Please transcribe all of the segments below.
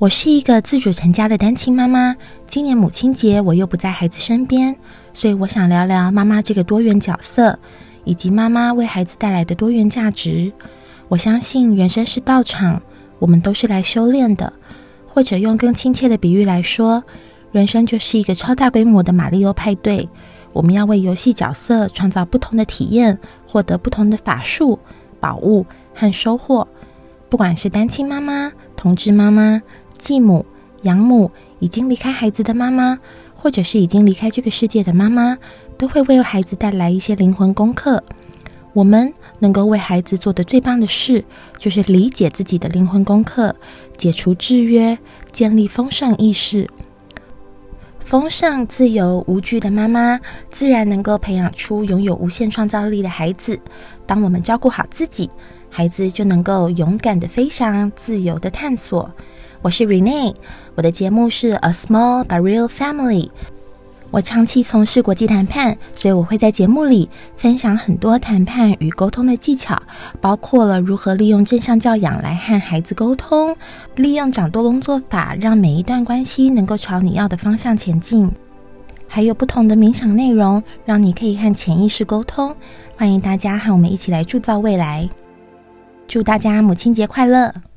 我是一个自主成家的单亲妈妈，今年母亲节我又不在孩子身边，所以我想聊聊妈妈这个多元角色，以及妈妈为孩子带来的多元价值。我相信人生是道场，我们都是来修炼的，或者用更亲切的比喻来说，人生就是一个超大规模的马里奥派对，我们要为游戏角色创造不同的体验，获得不同的法术、宝物和收获。不管是单亲妈妈、同志妈妈。继母、养母已经离开孩子的妈妈，或者是已经离开这个世界的妈妈，都会为孩子带来一些灵魂功课。我们能够为孩子做的最棒的事，就是理解自己的灵魂功课，解除制约，建立丰盛意识。丰盛、自由、无惧的妈妈，自然能够培养出拥有无限创造力的孩子。当我们照顾好自己，孩子就能够勇敢的飞翔，自由的探索。我是 Renee，我的节目是 A Small but Real Family。我长期从事国际谈判，所以我会在节目里分享很多谈判与沟通的技巧，包括了如何利用正向教养来和孩子沟通，利用掌舵工作法让每一段关系能够朝你要的方向前进，还有不同的冥想内容，让你可以和潜意识沟通。欢迎大家和我们一起来铸造未来。祝大家母亲节快乐！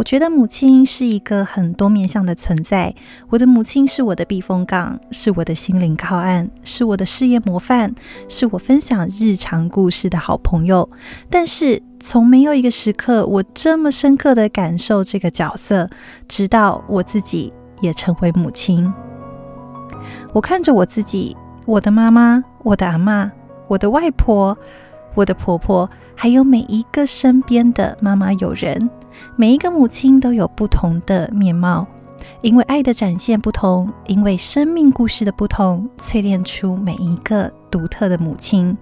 我觉得母亲是一个很多面向的存在。我的母亲是我的避风港，是我的心灵靠岸，是我的事业模范，是我分享日常故事的好朋友。但是，从没有一个时刻我这么深刻的感受这个角色，直到我自己也成为母亲。我看着我自己，我的妈妈，我的阿妈，我的外婆，我的婆婆，还有每一个身边的妈妈友人。每一个母亲都有不同的面貌，因为爱的展现不同，因为生命故事的不同，淬炼出每一个独特的母亲。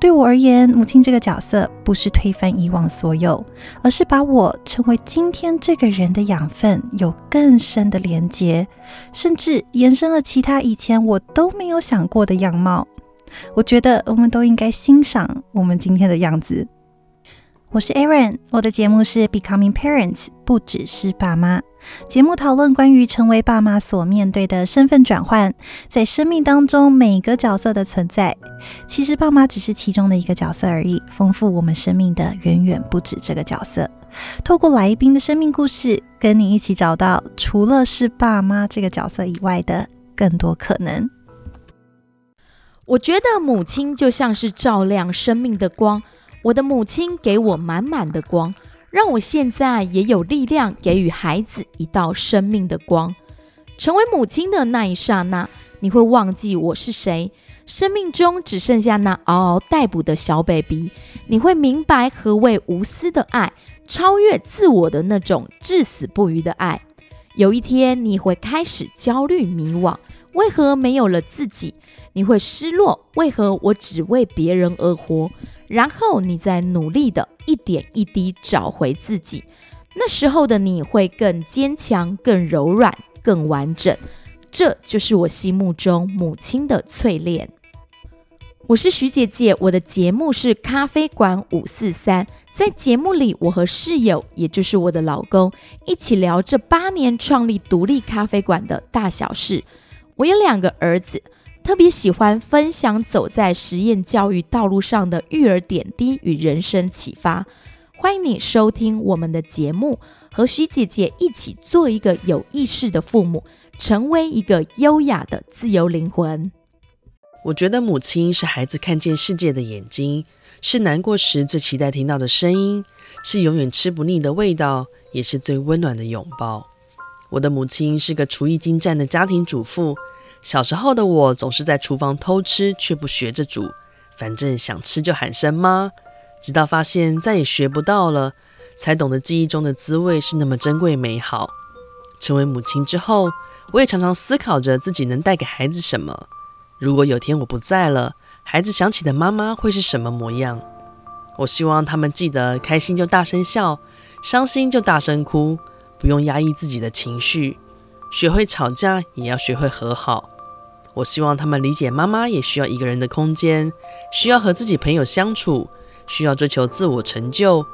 对我而言，母亲这个角色不是推翻以往所有，而是把我成为今天这个人的养分有更深的连接，甚至延伸了其他以前我都没有想过的样貌。我觉得我们都应该欣赏我们今天的样子。我是 Aaron，我的节目是 Becoming Parents，不只是爸妈。节目讨论关于成为爸妈所面对的身份转换，在生命当中每个角色的存在。其实爸妈只是其中的一个角色而已，丰富我们生命的远远不止这个角色。透过来宾的生命故事，跟你一起找到除了是爸妈这个角色以外的更多可能。我觉得母亲就像是照亮生命的光。我的母亲给我满满的光，让我现在也有力量给予孩子一道生命的光。成为母亲的那一刹那，你会忘记我是谁，生命中只剩下那嗷嗷待哺的小 baby。你会明白何谓无私的爱，超越自我的那种至死不渝的爱。有一天，你会开始焦虑迷惘，为何没有了自己？你会失落，为何我只为别人而活？然后你再努力的一点一滴找回自己，那时候的你会更坚强、更柔软、更完整。这就是我心目中母亲的淬炼。我是徐姐姐，我的节目是咖啡馆五四三，在节目里，我和室友，也就是我的老公，一起聊这八年创立独立咖啡馆的大小事。我有两个儿子。特别喜欢分享走在实验教育道路上的育儿点滴与人生启发。欢迎你收听我们的节目，和徐姐姐一起做一个有意识的父母，成为一个优雅的自由灵魂。我觉得母亲是孩子看见世界的眼睛，是难过时最期待听到的声音，是永远吃不腻的味道，也是最温暖的拥抱。我的母亲是个厨艺精湛的家庭主妇。小时候的我总是在厨房偷吃，却不学着煮，反正想吃就喊声妈。直到发现再也学不到了，才懂得记忆中的滋味是那么珍贵美好。成为母亲之后，我也常常思考着自己能带给孩子什么。如果有天我不在了，孩子想起的妈妈会是什么模样？我希望他们记得开心就大声笑，伤心就大声哭，不用压抑自己的情绪。学会吵架，也要学会和好。我希望他们理解，妈妈也需要一个人的空间，需要和自己朋友相处，需要追求自我成就。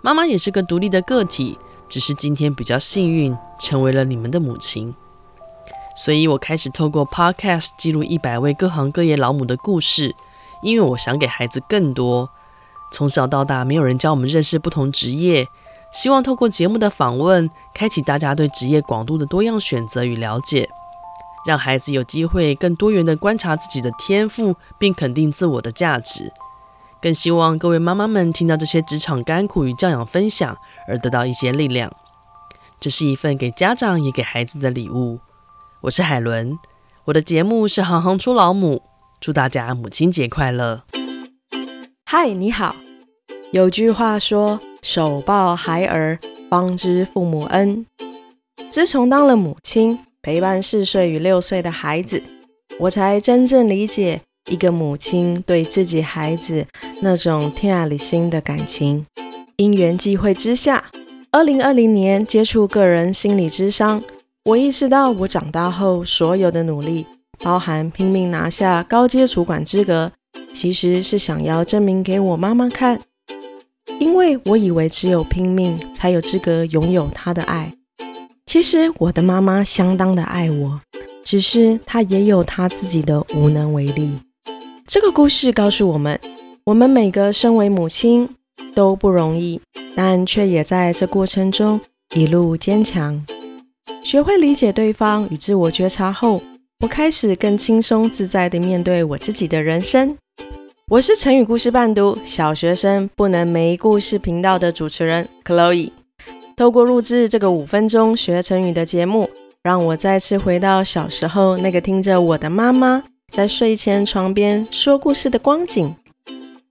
妈妈也是个独立的个体，只是今天比较幸运，成为了你们的母亲。所以我开始透过 Podcast 记录一百位各行各业老母的故事，因为我想给孩子更多。从小到大，没有人教我们认识不同职业，希望透过节目的访问，开启大家对职业广度的多样选择与了解，让孩子有机会更多元的观察自己的天赋，并肯定自我的价值。更希望各位妈妈们听到这些职场甘苦与教养分享，而得到一些力量。这是一份给家长也给孩子的礼物。我是海伦，我的节目是行行出老母，祝大家母亲节快乐。嗨，你好。有句话说：“手抱孩儿，方知父母恩。”自从当了母亲，陪伴四岁与六岁的孩子，我才真正理解一个母亲对自己孩子那种天爱里心的感情。因缘际会之下，二零二零年接触个人心理智商。我意识到，我长大后所有的努力，包含拼命拿下高阶主管资格，其实是想要证明给我妈妈看。因为我以为只有拼命，才有资格拥有她的爱。其实我的妈妈相当的爱我，只是她也有她自己的无能为力。这个故事告诉我们，我们每个身为母亲都不容易，但却也在这过程中一路坚强。学会理解对方与自我觉察后，我开始更轻松自在地面对我自己的人生。我是成语故事伴读小学生不能没故事频道的主持人 Chloe。透过录制这个五分钟学成语的节目，让我再次回到小时候那个听着我的妈妈在睡前床边说故事的光景，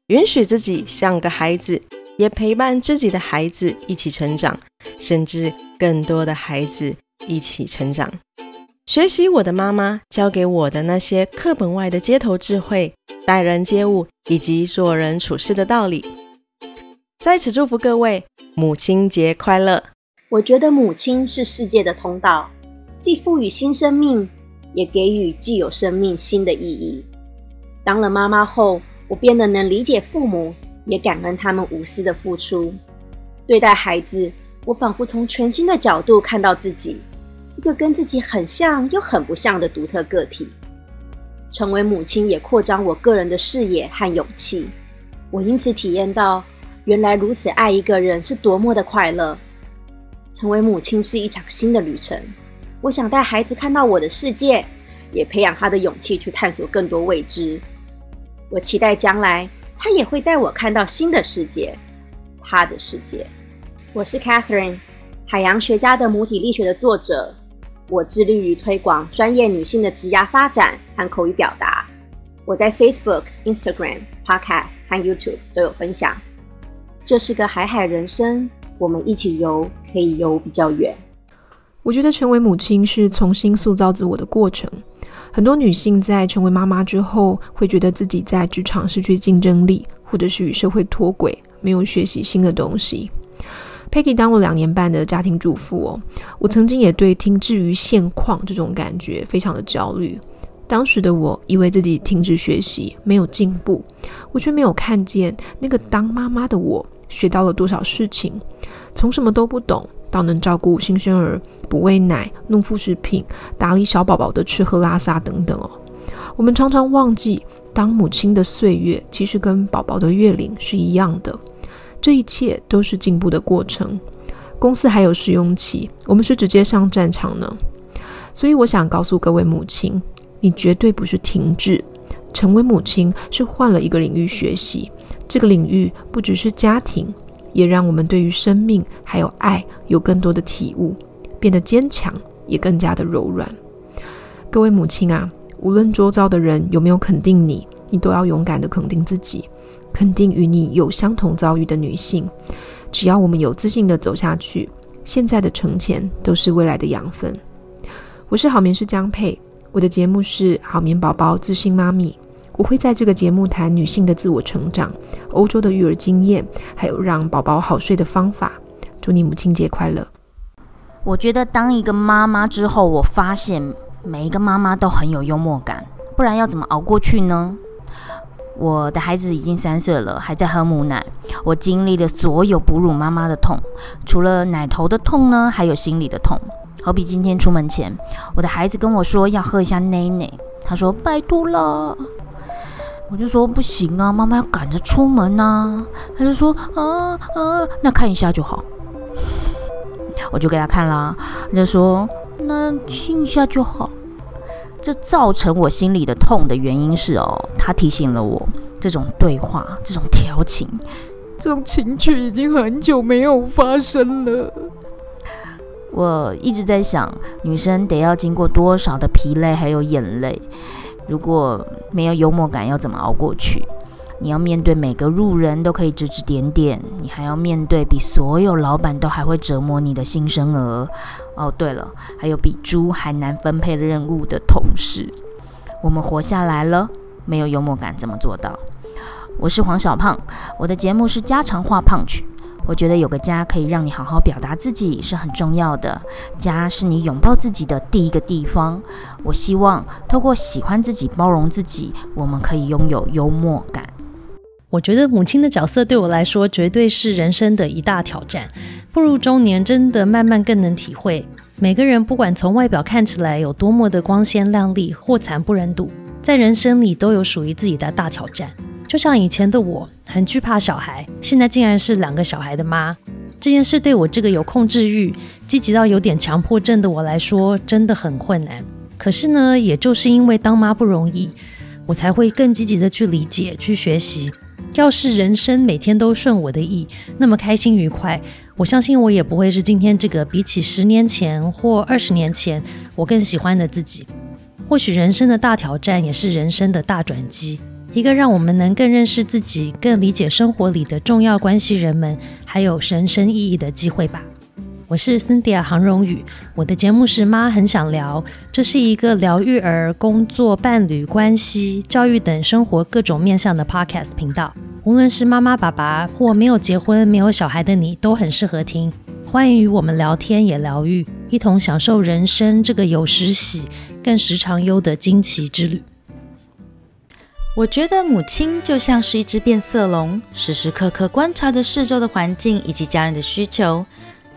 允许自己像个孩子，也陪伴自己的孩子一起成长，甚至更多的孩子。一起成长，学习我的妈妈教给我的那些课本外的街头智慧、待人接物以及做人处事的道理。在此祝福各位母亲节快乐！我觉得母亲是世界的通道，既赋予新生命，也给予既有生命新的意义。当了妈妈后，我变得能理解父母，也感恩他们无私的付出。对待孩子，我仿佛从全新的角度看到自己。一个跟自己很像又很不像的独特个体，成为母亲也扩张我个人的视野和勇气。我因此体验到，原来如此爱一个人是多么的快乐。成为母亲是一场新的旅程，我想带孩子看到我的世界，也培养他的勇气去探索更多未知。我期待将来他也会带我看到新的世界，他的世界。我是 Catherine，海洋学家的母体力学的作者。我致力于推广专业女性的职涯发展和口语表达。我在 Facebook、Instagram、Podcast 和 YouTube 都有分享。这是个海海人生，我们一起游，可以游比较远。我觉得成为母亲是重新塑造自我的过程。很多女性在成为妈妈之后，会觉得自己在职场失去竞争力，或者是与社会脱轨，没有学习新的东西。Peggy 当了两年半的家庭主妇哦，我曾经也对停滞于现况这种感觉非常的焦虑。当时的我以为自己停止学习没有进步，我却没有看见那个当妈妈的我学到了多少事情，从什么都不懂到能照顾新生儿、补喂奶、弄副食品、打理小宝宝的吃喝拉撒等等哦。我们常常忘记，当母亲的岁月其实跟宝宝的月龄是一样的。这一切都是进步的过程。公司还有试用期，我们是直接上战场呢。所以我想告诉各位母亲，你绝对不是停滞，成为母亲是换了一个领域学习。这个领域不只是家庭，也让我们对于生命还有爱有更多的体悟，变得坚强，也更加的柔软。各位母亲啊，无论周遭的人有没有肯定你，你都要勇敢的肯定自己。肯定与你有相同遭遇的女性，只要我们有自信的走下去，现在的成前都是未来的养分。我是好眠师江佩，我的节目是好眠宝宝自信妈咪，我会在这个节目谈女性的自我成长、欧洲的育儿经验，还有让宝宝好睡的方法。祝你母亲节快乐！我觉得当一个妈妈之后，我发现每一个妈妈都很有幽默感，不然要怎么熬过去呢？我的孩子已经三岁了，还在喝母奶。我经历了所有哺乳妈妈的痛，除了奶头的痛呢，还有心里的痛。好比今天出门前，我的孩子跟我说要喝一下奶奶，他说拜托了，我就说不行啊，妈妈要赶着出门呐。他就说啊啊，那看一下就好。我就给他看啦，他就说那亲一下就好。这造成我心里的痛的原因是哦，他提醒了我，这种对话、这种调情、这种情趣已经很久没有发生了。我一直在想，女生得要经过多少的疲累还有眼泪，如果没有幽默感，要怎么熬过去？你要面对每个路人都可以指指点点，你还要面对比所有老板都还会折磨你的新生儿。哦，对了，还有比猪还难分配的任务的同事。我们活下来了，没有幽默感怎么做到？我是黄小胖，我的节目是家常话胖曲。我觉得有个家可以让你好好表达自己是很重要的，家是你拥抱自己的第一个地方。我希望透过喜欢自己、包容自己，我们可以拥有幽默感。我觉得母亲的角色对我来说绝对是人生的一大挑战。步入中年，真的慢慢更能体会，每个人不管从外表看起来有多么的光鲜亮丽或惨不忍睹，在人生里都有属于自己的大挑战。就像以前的我，很惧怕小孩，现在竟然是两个小孩的妈，这件事对我这个有控制欲、积极到有点强迫症的我来说，真的很困难。可是呢，也就是因为当妈不容易，我才会更积极的去理解、去学习。要是人生每天都顺我的意，那么开心愉快，我相信我也不会是今天这个比起十年前或二十年前我更喜欢的自己。或许人生的大挑战也是人生的大转机，一个让我们能更认识自己、更理解生活里的重要关系人们，还有人生意义的机会吧。我是森迪亚杭荣宇，我的节目是妈很想聊，这是一个疗育儿、工作、伴侣关系、教育等生活各种面向的 podcast 频道。无论是妈妈、爸爸或没有结婚、没有小孩的你，都很适合听。欢迎与我们聊天，也疗愈，一同享受人生这个有时喜、更时常忧的惊奇之旅。我觉得母亲就像是一只变色龙，时时刻刻观察着四周的环境以及家人的需求。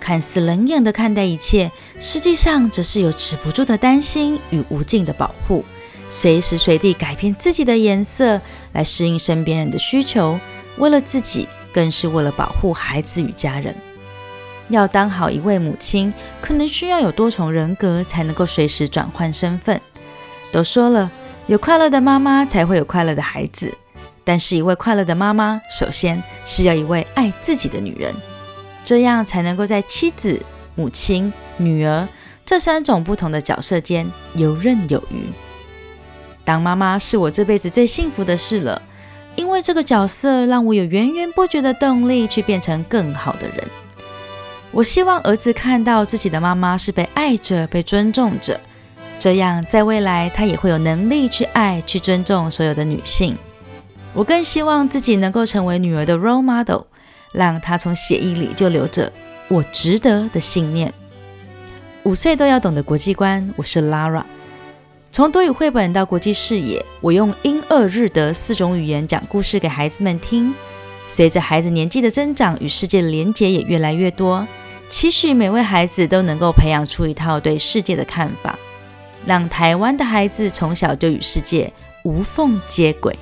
看似冷眼的看待一切，实际上则是有止不住的担心与无尽的保护，随时随地改变自己的颜色来适应身边人的需求，为了自己，更是为了保护孩子与家人。要当好一位母亲，可能需要有多重人格才能够随时转换身份。都说了，有快乐的妈妈才会有快乐的孩子，但是一位快乐的妈妈，首先是要一位爱自己的女人。这样才能够在妻子、母亲、女儿这三种不同的角色间游刃有余。当妈妈是我这辈子最幸福的事了，因为这个角色让我有源源不绝的动力去变成更好的人。我希望儿子看到自己的妈妈是被爱着、被尊重着，这样在未来他也会有能力去爱、去尊重所有的女性。我更希望自己能够成为女儿的 role model。让她从血液里就流着“我值得”的信念。五岁都要懂得国际观，我是 Lara。从多语绘本到国际视野，我用英、俄、日、德四种语言讲故事给孩子们听。随着孩子年纪的增长，与世界的连结也越来越多。期许每位孩子都能够培养出一套对世界的看法，让台湾的孩子从小就与世界无缝接轨。